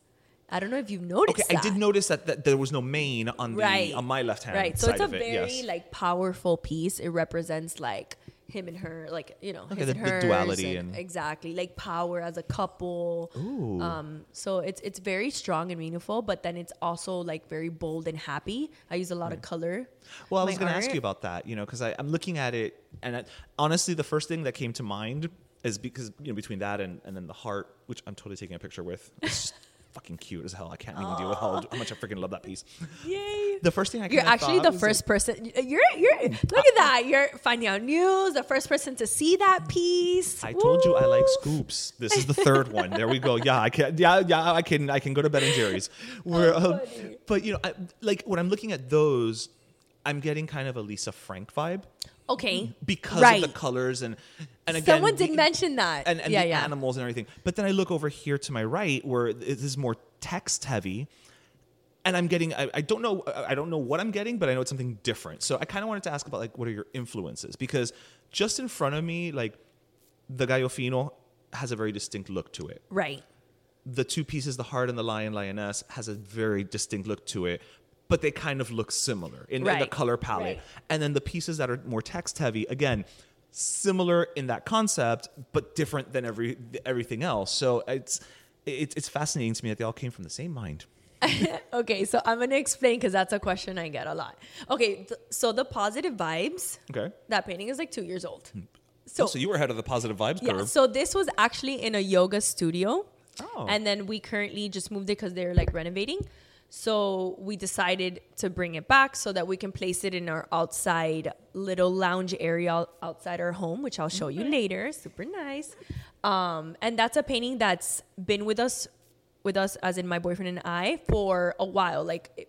[SPEAKER 3] I don't know if you've noticed.
[SPEAKER 2] Okay, I did notice that, that there was no mane on the
[SPEAKER 3] right
[SPEAKER 2] on my left hand
[SPEAKER 3] right so it's a
[SPEAKER 2] it.
[SPEAKER 3] very
[SPEAKER 2] yes.
[SPEAKER 3] like powerful piece it represents like him and her like you know
[SPEAKER 2] Okay,
[SPEAKER 3] his
[SPEAKER 2] the-
[SPEAKER 3] and
[SPEAKER 2] the duality
[SPEAKER 3] and,
[SPEAKER 2] and-
[SPEAKER 3] exactly like power as a couple.
[SPEAKER 2] Ooh.
[SPEAKER 3] um so it's it's very strong and meaningful but then it's also like very bold and happy. I use a lot of color
[SPEAKER 2] Well, I was going to ask you about that, you know, because I'm looking at it, and I, honestly, the first thing that came to mind is because you know between that and, and then the heart, which I'm totally taking a picture with, fucking cute as hell. I can't even deal with how, how much I freaking love that piece.
[SPEAKER 3] Yay.
[SPEAKER 2] The first thing I
[SPEAKER 3] You're actually the first
[SPEAKER 2] like,
[SPEAKER 3] person. You're you're look at that. You're finding out news. The first person to see that piece.
[SPEAKER 2] I told you I like scoops. This is the third one. There we go. Yeah, I can. Yeah, yeah, I can. I can go to Ben and Jerry's. Where, um, but you know, I, like when I'm looking at those, I'm getting kind of a Lisa Frank vibe
[SPEAKER 3] Okay.
[SPEAKER 2] because
[SPEAKER 3] right.
[SPEAKER 2] of the colors and and again,
[SPEAKER 3] Someone did
[SPEAKER 2] the-
[SPEAKER 3] mention that.
[SPEAKER 2] and, and
[SPEAKER 3] yeah,
[SPEAKER 2] the
[SPEAKER 3] yeah.
[SPEAKER 2] animals and everything. But then I look over here to my right where it is more text heavy. And I'm getting, I, I don't know, I don't know what I'm getting, but I know it's something different. So I kind of wanted to ask about like, what are your influences? Because just in front of me, like the Gallo Fino has a very distinct look to it.
[SPEAKER 3] Right.
[SPEAKER 2] The two pieces, the heart and the lion lioness, has a very distinct look to it. But they kind of look similar in, in the color palette.
[SPEAKER 3] right.
[SPEAKER 2] And then the pieces that are more text heavy, again, similar in that concept, but different than every everything else. So it's it's it's fascinating to me that they all came from the same mind.
[SPEAKER 3] Okay, so I'm gonna explain because that's a question I get a lot. Okay, th- so the positive vibes.
[SPEAKER 2] Okay.
[SPEAKER 3] That painting is like two years old.
[SPEAKER 2] So,
[SPEAKER 3] So
[SPEAKER 2] oh, so you were ahead of the positive vibes
[SPEAKER 3] yeah,
[SPEAKER 2] curve.
[SPEAKER 3] so this was actually in a yoga studio.
[SPEAKER 2] Oh.
[SPEAKER 3] And then we currently just moved it because they're like renovating. So we decided to bring it back so that we can place it in our outside little lounge area outside our home, which I'll show you later. Super nice. Um, and that's a painting that's been with us, with us as in my boyfriend and I for a while. Like it-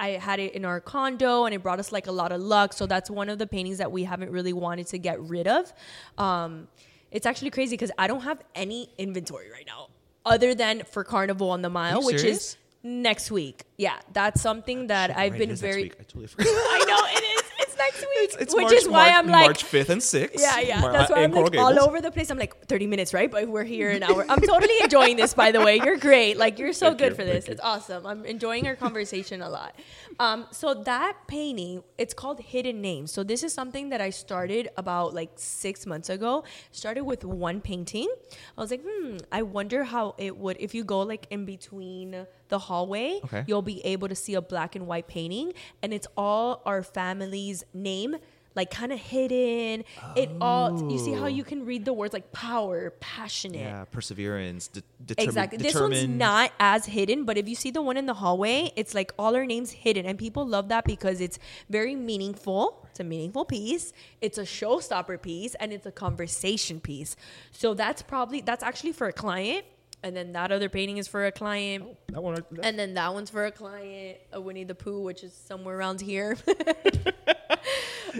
[SPEAKER 3] I had it in our condo and it brought us like a lot of luck. So that's one of the paintings that we haven't really wanted to get rid of. Um, it's actually crazy because I don't have any inventory right now other than for Carnival on the Mile, which
[SPEAKER 2] serious?
[SPEAKER 3] is next week. Yeah, that's something that I've
[SPEAKER 2] Right,
[SPEAKER 3] been
[SPEAKER 2] it is next
[SPEAKER 3] very.
[SPEAKER 2] week. I totally forgot.
[SPEAKER 3] I know it is. It's next week,
[SPEAKER 2] It's, it's
[SPEAKER 3] which
[SPEAKER 2] March,
[SPEAKER 3] is why
[SPEAKER 2] March,
[SPEAKER 3] I'm like,
[SPEAKER 2] March 5th and 6th.
[SPEAKER 3] yeah, yeah.
[SPEAKER 2] Mar-
[SPEAKER 3] That's why
[SPEAKER 2] in
[SPEAKER 3] I'm like all over the place. I'm like 30 minutes, right? But we're here an hour. I'm totally enjoying this, by the way. You're great. Like you're so
[SPEAKER 2] Thank
[SPEAKER 3] good
[SPEAKER 2] you,
[SPEAKER 3] for
[SPEAKER 2] thank
[SPEAKER 3] this.
[SPEAKER 2] you.
[SPEAKER 3] It's awesome. I'm enjoying our conversation a lot. Um, so that painting, it's called Hidden Names. So this is something that I started about like six months ago. Started with one painting. I was like, hmm, I wonder how it would if you go like in between the hallway.
[SPEAKER 2] Okay.
[SPEAKER 3] You'll be able to see a black and white painting, and it's all our family's name. Like kind of hidden. It all you see how you oh. can read the words like power, passionate,
[SPEAKER 2] Yeah, perseverance, de- determin-
[SPEAKER 3] Exactly. This one's not as hidden, but if you see the one in the hallway, it's like all our names hidden. And people love that because it's very meaningful. It's a meaningful piece. It's a showstopper piece and it's a conversation piece. So that's probably that's actually for a client. And then that other painting is for a client.
[SPEAKER 2] Oh, that one,
[SPEAKER 3] And then that one's for a client, a Winnie the Pooh, which is somewhere around here.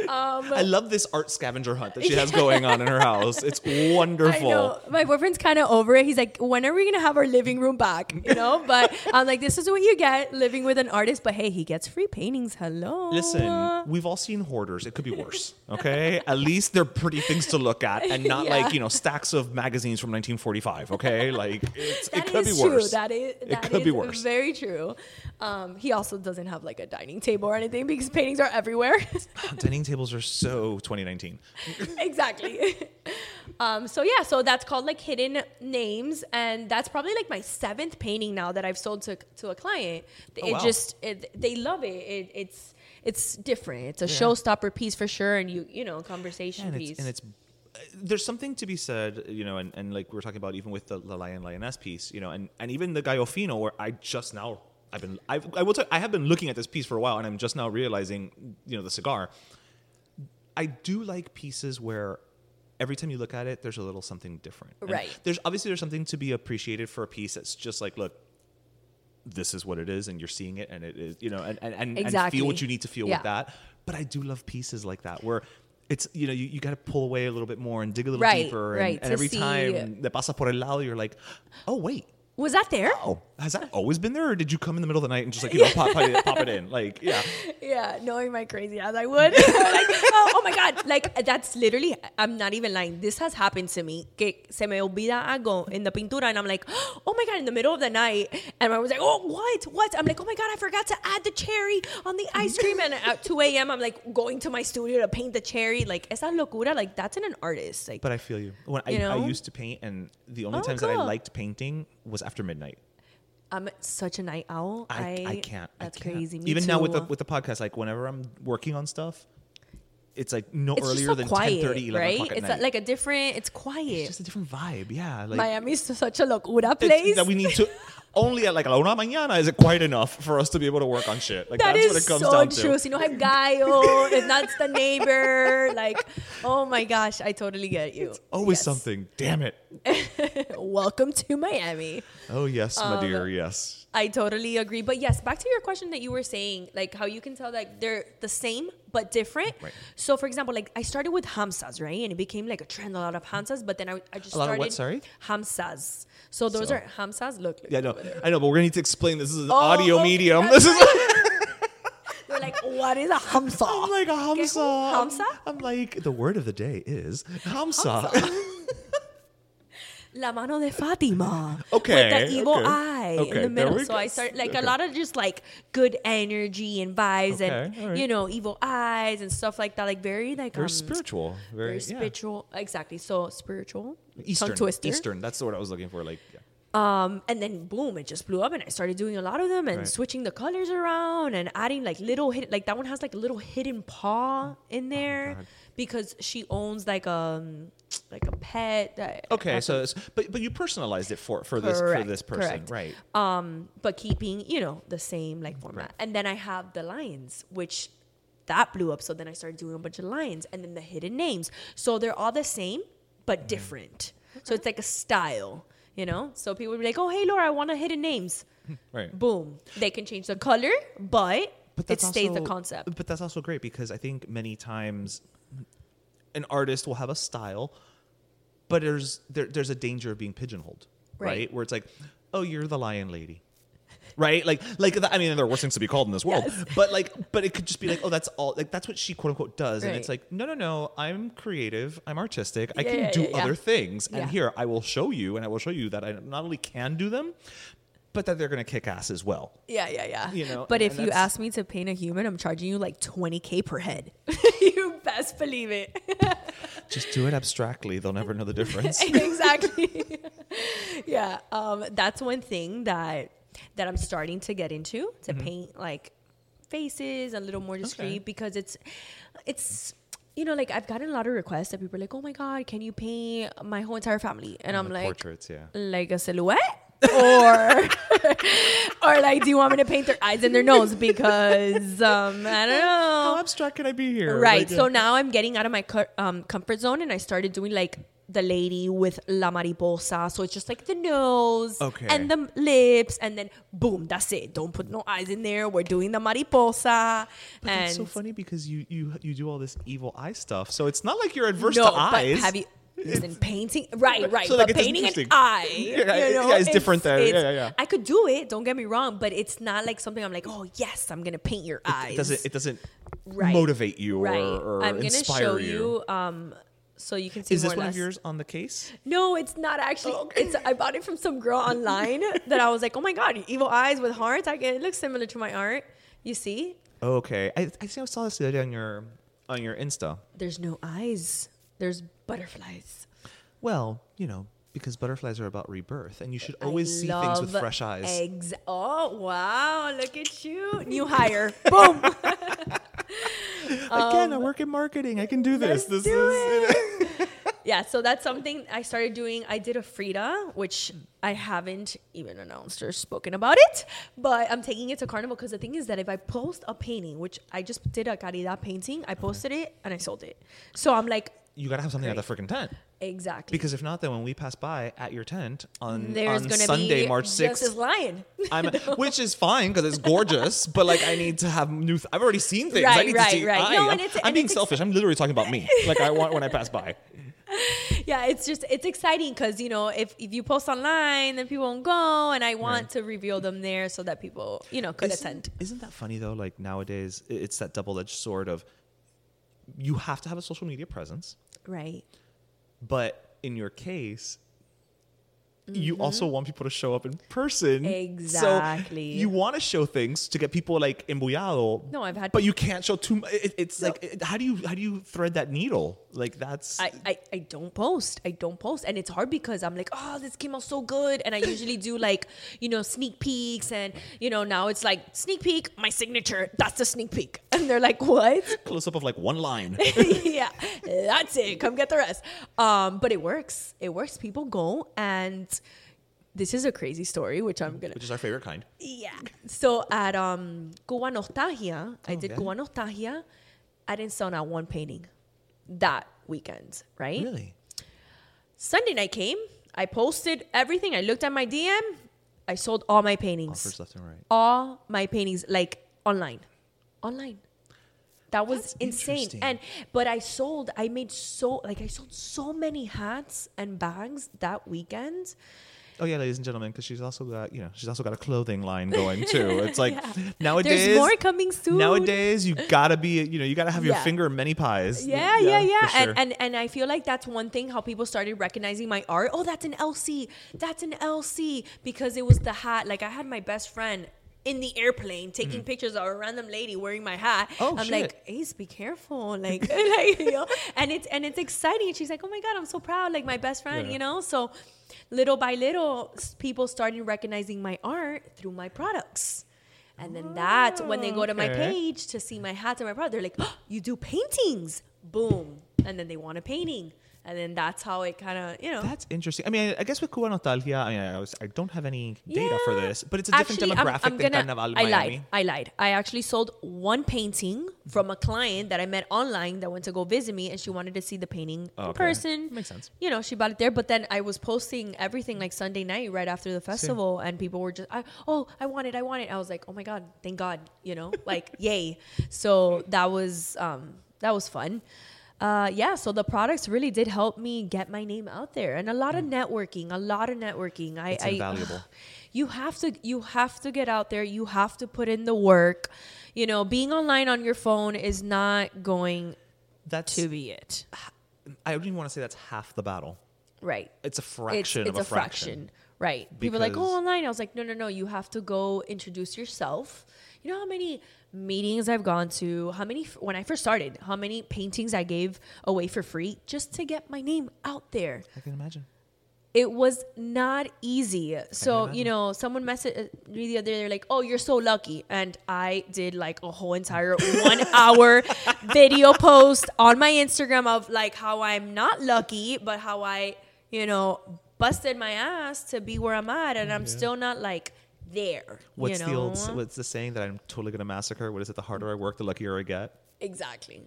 [SPEAKER 2] I love this art scavenger hunt that she has going on in her house. It's
[SPEAKER 3] I
[SPEAKER 2] wonderful.
[SPEAKER 3] know. My boyfriend's kind of over it. He's like, when are we going to have our living room back? You know? But I'm like, this is what you get living with an artist. But hey, he gets free paintings. Hello.
[SPEAKER 2] Listen, we've all seen hoarders. It could be worse. Okay, at least they're pretty things to look at, and not
[SPEAKER 3] Yeah.
[SPEAKER 2] like you know stacks of magazines from 1945. Okay, like it's, it could be
[SPEAKER 3] is true.
[SPEAKER 2] worse.
[SPEAKER 3] That is,
[SPEAKER 2] it
[SPEAKER 3] that
[SPEAKER 2] could be worse.
[SPEAKER 3] Very true. Um, he also doesn't have like a dining table or anything because paintings are everywhere.
[SPEAKER 2] Dining tables are so 2019.
[SPEAKER 3] exactly. um, so yeah, so that's called like hidden names, and that's probably like my seventh painting now that I've sold to to a client.
[SPEAKER 2] Oh,
[SPEAKER 3] it
[SPEAKER 2] wow.
[SPEAKER 3] just it, they love it. it. It's it's different. It's a showstopper piece for sure, and you you know conversation
[SPEAKER 2] and
[SPEAKER 3] piece.
[SPEAKER 2] it's, and it's uh, there's something to be said, you know, and, and like we were talking about even with the, the lion lioness piece, you know, and, and even the Gallo Fino, where I just now I've been I've, I will tell I have been looking at this piece for a while, and I'm just now realizing, you know, the cigar. I do like pieces where every time you look at it, there's a little something different. And
[SPEAKER 3] Right.
[SPEAKER 2] There's obviously there's something to be appreciated for a piece that's just like, look, this is what it is, and you're seeing it, and it is, you know, and and, and, and
[SPEAKER 3] Exactly.
[SPEAKER 2] feel what you need to feel
[SPEAKER 3] Yeah.
[SPEAKER 2] with that. But I do love pieces like that where it's you know you, you got to pull away a little bit more and dig a little
[SPEAKER 3] Right,
[SPEAKER 2] deeper, and,
[SPEAKER 3] right,
[SPEAKER 2] and every
[SPEAKER 3] see-
[SPEAKER 2] time the pasa por el lado, you're like, oh wait,
[SPEAKER 3] was that there?
[SPEAKER 2] oh has that always been there, or did you come in the middle of the night and just like you know pop, pop, it, pop it in? Like yeah,
[SPEAKER 3] Yeah, knowing my crazy ass, I would. like, oh, oh my god, like that's literally. I'm not even lying. This has happened to me. Que se me olvida algo in the pintura, and I'm like, oh my god, in the middle of the night, and I was like, oh what, what? I'm like, oh my god, I forgot to add the cherry on the ice cream, and at 2 a.m. I'm like going to my studio to paint the cherry. Like, esa locura, like that's in an artist. Like,
[SPEAKER 2] but I feel you. When I,
[SPEAKER 3] You
[SPEAKER 2] I
[SPEAKER 3] know?
[SPEAKER 2] used to paint, and the only
[SPEAKER 3] Oh,
[SPEAKER 2] times that I liked painting was after midnight.
[SPEAKER 3] I'm such a night owl.
[SPEAKER 2] I, I can't. I
[SPEAKER 3] That's
[SPEAKER 2] can't.
[SPEAKER 3] crazy. Me
[SPEAKER 2] Even now with the with the podcast, like whenever I'm working on stuff, it's like no
[SPEAKER 3] it's
[SPEAKER 2] earlier
[SPEAKER 3] so
[SPEAKER 2] than
[SPEAKER 3] quiet,
[SPEAKER 2] 10, 30, 11
[SPEAKER 3] right? It's a, like a different. It's quiet.
[SPEAKER 2] it's just a different vibe. Yeah, like
[SPEAKER 3] Miami's such a locura
[SPEAKER 2] it's-
[SPEAKER 3] place.
[SPEAKER 2] that we need to. Only at like la una mañana is it quite enough for us to be able to work on shit. Like
[SPEAKER 3] That
[SPEAKER 2] that's what it comes
[SPEAKER 3] so
[SPEAKER 2] down
[SPEAKER 3] true.
[SPEAKER 2] to.
[SPEAKER 3] Si no hay gallo, if that's the neighbor. Like, oh my gosh, I totally get you.
[SPEAKER 2] Always
[SPEAKER 3] Yes.
[SPEAKER 2] something. Damn it.
[SPEAKER 3] Welcome to Miami.
[SPEAKER 2] Oh yes,
[SPEAKER 3] Um,
[SPEAKER 2] my dear. Yes.
[SPEAKER 3] I totally agree. But yes, back to your question that you were saying, like how you can tell like they're the same but different.
[SPEAKER 2] Right.
[SPEAKER 3] So for example, like I started with hamsas, right? And it became like a trend, a lot of hamsas, but then I, I just
[SPEAKER 2] A lot of
[SPEAKER 3] started
[SPEAKER 2] what, sorry?
[SPEAKER 3] Hamsas. So those
[SPEAKER 2] So-
[SPEAKER 3] are hamsas. Look, look
[SPEAKER 2] Yeah, no. I know, but we're gonna need to explain. This this is an
[SPEAKER 3] Oh,
[SPEAKER 2] audio
[SPEAKER 3] okay,
[SPEAKER 2] medium. This is.
[SPEAKER 3] They're like, what is a hamsa?
[SPEAKER 2] I'm like a
[SPEAKER 3] ¿Qué es
[SPEAKER 2] hamsa.
[SPEAKER 3] hamsa?
[SPEAKER 2] I'm like the word of the day is hamsa.
[SPEAKER 3] La mano de Fatima.
[SPEAKER 2] Okay,
[SPEAKER 3] With the evil
[SPEAKER 2] okay.
[SPEAKER 3] eye
[SPEAKER 2] Okay,
[SPEAKER 3] in the middle. So
[SPEAKER 2] go.
[SPEAKER 3] I started like a lot of just like good energy and vibes and
[SPEAKER 2] Okay, right.
[SPEAKER 3] you know evil eyes and stuff like that. Like very like
[SPEAKER 2] Very
[SPEAKER 3] um,
[SPEAKER 2] spiritual. Very,
[SPEAKER 3] very
[SPEAKER 2] yeah.
[SPEAKER 3] spiritual. Exactly. So spiritual.
[SPEAKER 2] Eastern. Eastern. That's what I was looking for. Like, yeah.
[SPEAKER 3] Um, and then boom, it just blew up, and I started doing a lot of them and
[SPEAKER 2] Right.
[SPEAKER 3] switching the colors around and adding like little hit, like that one has like a little hidden paw in there
[SPEAKER 2] Oh
[SPEAKER 3] because she owns like um like a pet.
[SPEAKER 2] Okay, so it's, but but you personalized it for for this for this person,
[SPEAKER 3] correct.
[SPEAKER 2] right?
[SPEAKER 3] um, but keeping you know the same like format. And then I have the lions, which that blew up. So then I started doing a bunch of lions, and then the hidden names. So they're all the same but different. So it's like a style, you know. So people would be like, "Oh, hey, Laura, I want a hidden names."
[SPEAKER 2] Right.
[SPEAKER 3] Boom, they can change the color, but,
[SPEAKER 2] But
[SPEAKER 3] it stays the concept.
[SPEAKER 2] But that's also great because I think many times an artist will have a style, but there's there, there's a danger of being pigeonholed, right.
[SPEAKER 3] Right.
[SPEAKER 2] Where it's like, oh, you're the lion lady. Right, like, like I mean, there are worse things to be called in this world,
[SPEAKER 3] Yes.
[SPEAKER 2] but like, but it could just be like, oh, that's all, like that's what she quote unquote does, and it's like, no, no, no, I'm creative, I'm artistic, I
[SPEAKER 3] Yeah,
[SPEAKER 2] can
[SPEAKER 3] yeah,
[SPEAKER 2] do
[SPEAKER 3] yeah.
[SPEAKER 2] other things, and here I will show you, and I will show you that I not only can do them, but that they're gonna kick ass as well.
[SPEAKER 3] Yeah, yeah, yeah.
[SPEAKER 2] You know,
[SPEAKER 3] but
[SPEAKER 2] and
[SPEAKER 3] if you ask me to paint a human, I'm charging you like 20k per head. you best believe it.
[SPEAKER 2] Just do it abstractly; they'll never know the difference.
[SPEAKER 3] exactly. yeah, um, that's one thing that that I'm starting to get into to paint like faces a little more discreet
[SPEAKER 2] Mm-hmm. Okay.
[SPEAKER 3] because it's it's you know like I've gotten a lot of requests that people are like, oh my god, can you paint my whole entire family? And I'm like,
[SPEAKER 2] portraits, yeah.
[SPEAKER 3] like a silhouette. Or or like do you want me to paint their eyes and their nose because um i don't know
[SPEAKER 2] How abstract can I be here?
[SPEAKER 3] Right.
[SPEAKER 2] Like,
[SPEAKER 3] so
[SPEAKER 2] uh,
[SPEAKER 3] now I'm getting out of my um, comfort zone and I started doing like the lady with la mariposa. So it's just like the nose
[SPEAKER 2] Okay.
[SPEAKER 3] and the lips, and then boom, that's it. Don't put no eyes in there. We're doing the mariposa.
[SPEAKER 2] But
[SPEAKER 3] and
[SPEAKER 2] that's so funny because you you you do all this evil eye stuff. So it's not like you're adverse
[SPEAKER 3] no,
[SPEAKER 2] to
[SPEAKER 3] but
[SPEAKER 2] eyes.
[SPEAKER 3] have you? Listen, painting, right, right.
[SPEAKER 2] So, like,
[SPEAKER 3] but
[SPEAKER 2] it's
[SPEAKER 3] painting an eye,
[SPEAKER 2] Yeah,
[SPEAKER 3] you know,
[SPEAKER 2] yeah, it's different there. Yeah,
[SPEAKER 3] it's-
[SPEAKER 2] yeah, yeah.
[SPEAKER 3] I could do it. Don't get me wrong, but it's not like something I'm like, oh yes, I'm gonna paint your eyes.
[SPEAKER 2] it doesn't it doesn't
[SPEAKER 3] Right.
[SPEAKER 2] motivate you or,
[SPEAKER 3] right.
[SPEAKER 2] or
[SPEAKER 3] I'm gonna
[SPEAKER 2] inspire
[SPEAKER 3] show
[SPEAKER 2] you.
[SPEAKER 3] you, um, so you can see.
[SPEAKER 2] Is this one of yours on the case?
[SPEAKER 3] No, it's not actually.
[SPEAKER 2] Oh,
[SPEAKER 3] It's I bought it from some girl online that I was like, oh my god, evil eyes with hearts. I get it looks similar to my art. You see,
[SPEAKER 2] Okay, I I think I saw this the other day on your on your Insta.
[SPEAKER 3] there's no eyes. There's butterflies.
[SPEAKER 2] Well, you know, because butterflies are about rebirth, and you should
[SPEAKER 3] I
[SPEAKER 2] always see things with fresh eyes.
[SPEAKER 3] Eggs. oh wow, look at you, new hire. Boom.
[SPEAKER 2] Again, I work in marketing. I can do this.
[SPEAKER 3] Um,
[SPEAKER 2] this
[SPEAKER 3] do
[SPEAKER 2] is
[SPEAKER 3] yeah, so that's something I started doing. I did a Frida, which I haven't even announced or spoken about it, but I'm taking it to Carnival because the thing is that if I post a painting, which I just did a Caridad painting, I posted it and I sold it. So I'm like,
[SPEAKER 2] you gotta have something at the freaking tent.
[SPEAKER 3] exactly.
[SPEAKER 2] Because if not, then when we pass by at your tent on,
[SPEAKER 3] there's
[SPEAKER 2] on
[SPEAKER 3] gonna
[SPEAKER 2] Sunday,
[SPEAKER 3] be
[SPEAKER 2] March sixth,
[SPEAKER 3] this lion.
[SPEAKER 2] I'm, which is fine because it's gorgeous, but like I need to have new. Th- I've already seen things. I need
[SPEAKER 3] right,
[SPEAKER 2] to see.
[SPEAKER 3] right.
[SPEAKER 2] I,
[SPEAKER 3] No, and it's-
[SPEAKER 2] I'm
[SPEAKER 3] and
[SPEAKER 2] being
[SPEAKER 3] it's
[SPEAKER 2] selfish. I'm literally talking about me. Like I want when I pass by.
[SPEAKER 3] yeah, it's just it's exciting because you know if if you post online, then people won't go, and I want to reveal them there so that people you know could
[SPEAKER 2] Isn't-
[SPEAKER 3] attend.
[SPEAKER 2] Isn't that funny though? Like nowadays, it's that double-edged sword of you have to have a social media presence,
[SPEAKER 3] Right.
[SPEAKER 2] but in your case, you also want people to show up in person.
[SPEAKER 3] Exactly.
[SPEAKER 2] So you want to show things to get people like embullado.
[SPEAKER 3] No, I've had-
[SPEAKER 2] but you can't show too. mu- It, it's like it- how do you how do you thread that needle? Like that's
[SPEAKER 3] I, I, I don't post. I don't post. And it's hard because I'm like, oh, this came out so good. And I usually do like, you know, sneak peeks. And, you know, now it's like, sneak peek, my signature. That's the sneak peek. And they're like, what?
[SPEAKER 2] close up of like one line.
[SPEAKER 3] yeah, that's it. Come get the rest. Um, but it works. It works. People go. And this is a crazy story, which I'm to.
[SPEAKER 2] which is our favorite kind.
[SPEAKER 3] Yeah. So at um Cuba Nostalgia, I did
[SPEAKER 2] yeah.
[SPEAKER 3] Cuba Nostalgia. I didn't sell not one painting that weekend, right?
[SPEAKER 2] Really?
[SPEAKER 3] Sunday night came. I posted everything. I looked at my DM. I sold all my paintings.
[SPEAKER 2] Offers left and right.
[SPEAKER 3] All my paintings, like online, online. That was
[SPEAKER 2] That's
[SPEAKER 3] insane. And but I sold. I made so like I sold so many hats and bags that weekend.
[SPEAKER 2] Oh yeah, ladies and gentlemen, because she's also got you know she's also got a clothing line going too. It's like nowadays
[SPEAKER 3] There's more coming soon.
[SPEAKER 2] Nowadays, you gotta be you know you gotta have your
[SPEAKER 3] Yeah.
[SPEAKER 2] finger in many pies.
[SPEAKER 3] Yeah, yeah, yeah.
[SPEAKER 2] for sure.
[SPEAKER 3] And, and and I feel like that's one thing how people started recognizing my art. Oh, that's an LC. That's an LC because it was the hat. Like I had my best friend in the airplane taking mm. pictures of a random lady wearing my hat.
[SPEAKER 2] Oh,
[SPEAKER 3] I'm
[SPEAKER 2] shit.
[SPEAKER 3] like, Ace, be careful. Like, like you know, and it's and it's exciting. And she's like, Oh my God, I'm so proud, like my best friend,
[SPEAKER 2] Yeah.
[SPEAKER 3] you know? So little by little, people started recognizing my art through my products. And then that's when they go to my page to see my hats and my product. They're like, oh, you do paintings. Boom. And then they want a painting. And then that's how it kind of, you know.
[SPEAKER 2] That's interesting. I mean, I guess with Cuba Nostalgia, I, mean, I, was, I don't have any data for this, but it's a different
[SPEAKER 3] Actually, I'm-
[SPEAKER 2] demographic
[SPEAKER 3] I'm
[SPEAKER 2] than
[SPEAKER 3] gonna-
[SPEAKER 2] Carnaval
[SPEAKER 3] I
[SPEAKER 2] Miami.
[SPEAKER 3] lied. I lied. I actually sold one painting from a client that I met online that went to go visit me, and she wanted to see the painting in person.
[SPEAKER 2] Makes sense.
[SPEAKER 3] You know, she bought it there. But then I was posting everything like Sunday night right after the festival, and people were just, I, "Oh, I want it. I want it." I was like, "Oh my god, thank God!" You know, like yay. So that was um, that was fun. Uh, yeah, so the products really did help me get my name out there, and a lot of networking, a lot of networking. I,
[SPEAKER 2] Mm. It's
[SPEAKER 3] I
[SPEAKER 2] invaluable.
[SPEAKER 3] you have to you have to get out there you have to put in the work you know being online on your phone is not going
[SPEAKER 2] That's
[SPEAKER 3] to be it
[SPEAKER 2] I don't even want to say that's half the battle.
[SPEAKER 3] right
[SPEAKER 2] It's a fraction
[SPEAKER 3] it's
[SPEAKER 2] of
[SPEAKER 3] a fraction. right people are like oh online i was like no no no you have to go introduce yourself you know how many meetings i've gone to how many when i first started how many paintings i gave away for free just to get my name out there
[SPEAKER 2] I can imagine.
[SPEAKER 3] it was not easy. So, you know, someone messaged uh, me the other day, they're like, oh, you're so lucky. And I did like a whole entire one hour video post on my Instagram of like how I'm not lucky, but how I, you know, busted my ass to be where I'm at. And I'm still not like there.
[SPEAKER 2] What's
[SPEAKER 3] you
[SPEAKER 2] the old? What's the saying that I'm totally gonna massacre? What is it? The harder I work, the luckier I get.
[SPEAKER 3] Exactly.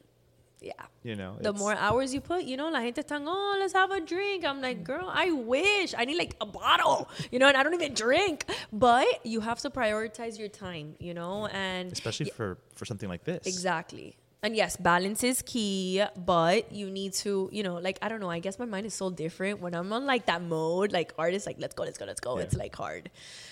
[SPEAKER 3] Yeah.
[SPEAKER 2] You know,
[SPEAKER 3] The more hours you put, you know, la gente están, oh, let's have a drink. I'm like, girl, I wish. I need like a bottle, you know, and I don't even drink. But you have to prioritize your time, you know, and
[SPEAKER 2] especially for for something like this.
[SPEAKER 3] exactly. And yes, balance is key, but you need to, you know, like I don't know. I guess my mind is so different when I'm on like that mode, like artists, like let's go, let's go, let's go. It's like hard.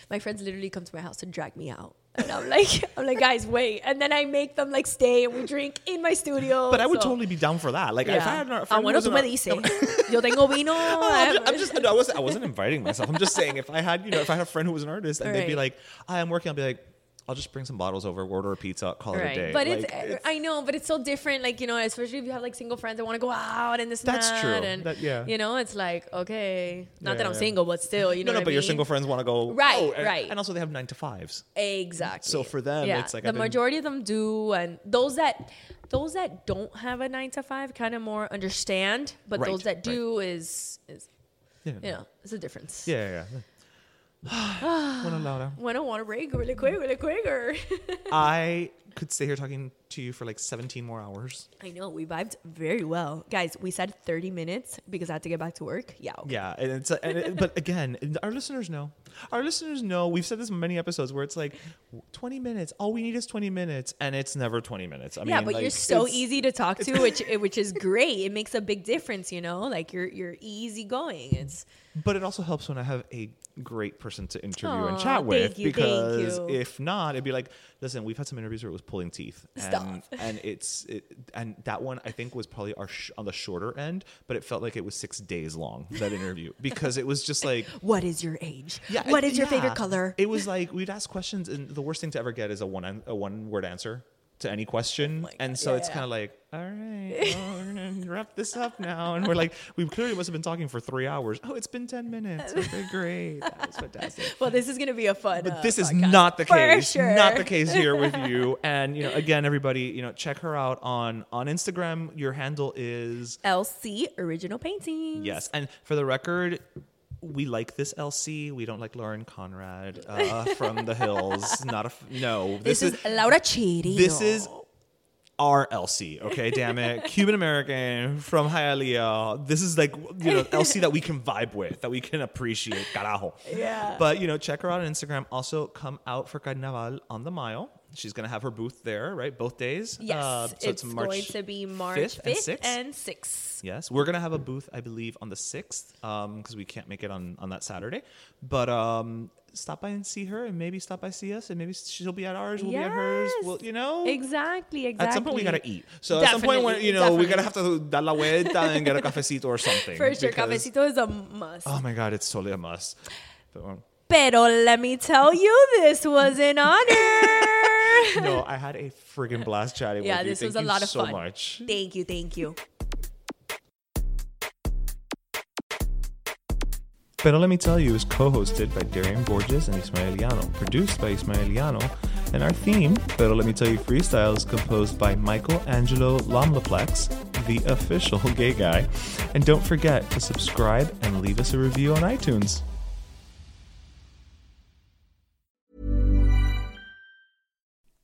[SPEAKER 3] My friends literally come to my house to drag me out, and I'm like, I'm like, guys, wait, and then I make them like stay and we drink in my studio.
[SPEAKER 2] But I would
[SPEAKER 3] so-
[SPEAKER 2] totally be down for that. Like if I had a friend who
[SPEAKER 3] bueno,
[SPEAKER 2] was
[SPEAKER 3] tú
[SPEAKER 2] an
[SPEAKER 3] me dices. Yo tengo vino.
[SPEAKER 2] Oh, I'm just, I'm just no, I wasn't I wasn't inviting myself. I'm just saying if I had you know if I had a friend who was an artist and they'd be like, I'm working," I'll be like, "I'll just bring some bottles over, order a pizza, call it a day."
[SPEAKER 3] But
[SPEAKER 2] Like, uh,
[SPEAKER 3] it's, I know, but it's so different. Like, you know, especially if you have like single friends that want to go out and this and
[SPEAKER 2] That's
[SPEAKER 3] that.
[SPEAKER 2] true.
[SPEAKER 3] And,
[SPEAKER 2] That- yeah.
[SPEAKER 3] You know, it's like, okay. Not
[SPEAKER 2] Yeah,
[SPEAKER 3] that I'm
[SPEAKER 2] yeah.
[SPEAKER 3] single, but still, you know
[SPEAKER 2] no, no,
[SPEAKER 3] what
[SPEAKER 2] but
[SPEAKER 3] I
[SPEAKER 2] your single friends want to go
[SPEAKER 3] Right,
[SPEAKER 2] oh, and,
[SPEAKER 3] right.
[SPEAKER 2] and also they have nine to fives.
[SPEAKER 3] Exactly.
[SPEAKER 2] So for them,
[SPEAKER 3] yeah,
[SPEAKER 2] it's like
[SPEAKER 3] the
[SPEAKER 2] I've been-
[SPEAKER 3] majority of them do, and those that those that don't have a nine to five kind of more understand, but
[SPEAKER 2] Right,
[SPEAKER 3] those that
[SPEAKER 2] right.
[SPEAKER 3] do is is
[SPEAKER 2] Yeah,
[SPEAKER 3] you know, it's a difference.
[SPEAKER 2] Yeah, yeah, yeah. Bueno, Laura,
[SPEAKER 3] When I want to break really quick, really quick, or
[SPEAKER 2] I could stay here talking to you for like 17 more hours.
[SPEAKER 3] I know we vibed very well, guys. We said 30 minutes because I had to get back to work. Yeah. okay.
[SPEAKER 2] Yeah, and it's and it, but again, our listeners know. Our listeners know. We've said this in many episodes where it's like 20 minutes. All we need is 20 minutes, and it's never 20 minutes. I mean,
[SPEAKER 3] yeah,
[SPEAKER 2] mean,
[SPEAKER 3] but
[SPEAKER 2] like,
[SPEAKER 3] you're so easy to talk to, which eh, which is great. It makes a big difference, you know. Like you're you're easy going. It's
[SPEAKER 2] But it also helps when I have a great person to interview and chat with
[SPEAKER 3] thank you, thank
[SPEAKER 2] because
[SPEAKER 3] you.
[SPEAKER 2] if not, it'd be like, listen, we've had some interviews where it was pulling teeth, and
[SPEAKER 3] Stop.
[SPEAKER 2] and it's it, and that one I think was probably our sh- on the shorter end, but it felt like it was six days long that interview because it was just like.
[SPEAKER 3] what is your age?
[SPEAKER 2] Yeah,
[SPEAKER 3] What is your favorite color?
[SPEAKER 2] It was like we'd ask questions, and the worst thing to ever get is a one a one word answer to any question, and so
[SPEAKER 3] Yeah,
[SPEAKER 2] it's
[SPEAKER 3] yeah.
[SPEAKER 2] kind of like, all right, well, we're gonna wrap this up now, and we're like, we clearly must have been talking for three hours. Oh, it's been ten minutes. Okay, great, that was fantastic.
[SPEAKER 3] well, this is gonna be a fun.
[SPEAKER 2] But
[SPEAKER 3] uh,
[SPEAKER 2] this is
[SPEAKER 3] podcast.
[SPEAKER 2] not the case.
[SPEAKER 3] sure.
[SPEAKER 2] Not the case here with you. And you know, again, everybody, you know, check her out on on Instagram. Your handle is
[SPEAKER 3] LC original paintings.
[SPEAKER 2] Yes, and for the record, we like this LC. We don't like Lauren Conrad uh, from the Hills. Not a f- no.
[SPEAKER 3] This, is, Laura Chiri.
[SPEAKER 2] this is our LC. Okay, damn it, Cuban American from Hialeah. This is like you know LC that we can vibe with, that we can appreciate. Carajo.
[SPEAKER 3] Yeah.
[SPEAKER 2] But you know, check her out on Instagram. Also, come out for Carnaval on the Mile. She's gonna have her booth there, right? Both days.
[SPEAKER 3] Yes,
[SPEAKER 2] Uh, so
[SPEAKER 3] it's, it's going to be March
[SPEAKER 2] 5th
[SPEAKER 3] 5th,
[SPEAKER 2] and 6th.
[SPEAKER 3] and 6th.
[SPEAKER 2] Yes, we're gonna have a booth, I believe, on the sixth, because we can't make it on on that Saturday. But um, stop by and see her, and maybe stop by see us, and maybe she'll be at ours, we'll be at hers.
[SPEAKER 3] Yes.
[SPEAKER 2] Well, you know,
[SPEAKER 3] Exactly, exactly.
[SPEAKER 2] At some point, we gotta eat. So at some point, when
[SPEAKER 3] Definitely,
[SPEAKER 2] you know, we gotta have to dar la vuelta and get a cafecito or something.
[SPEAKER 3] For sure, cafecito is a must.
[SPEAKER 2] Oh my god, it's totally a must. But, um,
[SPEAKER 3] Pero let me tell you, this was an honor.
[SPEAKER 2] no, I had a friggin' blast chatting
[SPEAKER 3] yeah,
[SPEAKER 2] with you.
[SPEAKER 3] Yeah, this
[SPEAKER 2] Thank
[SPEAKER 3] was a lot of
[SPEAKER 2] so
[SPEAKER 3] fun.
[SPEAKER 2] much.
[SPEAKER 3] Thank you, thank you.
[SPEAKER 2] Pero Let Me Tell You is co-hosted by Darian Borges and Ismaeliano, produced by Ismaeliano, and our theme, Pero Let Me Tell You Freestyle, is composed by Michael Angelo Lomlaplex, the official gay guy. And don't forget to subscribe and leave us a review on iTunes.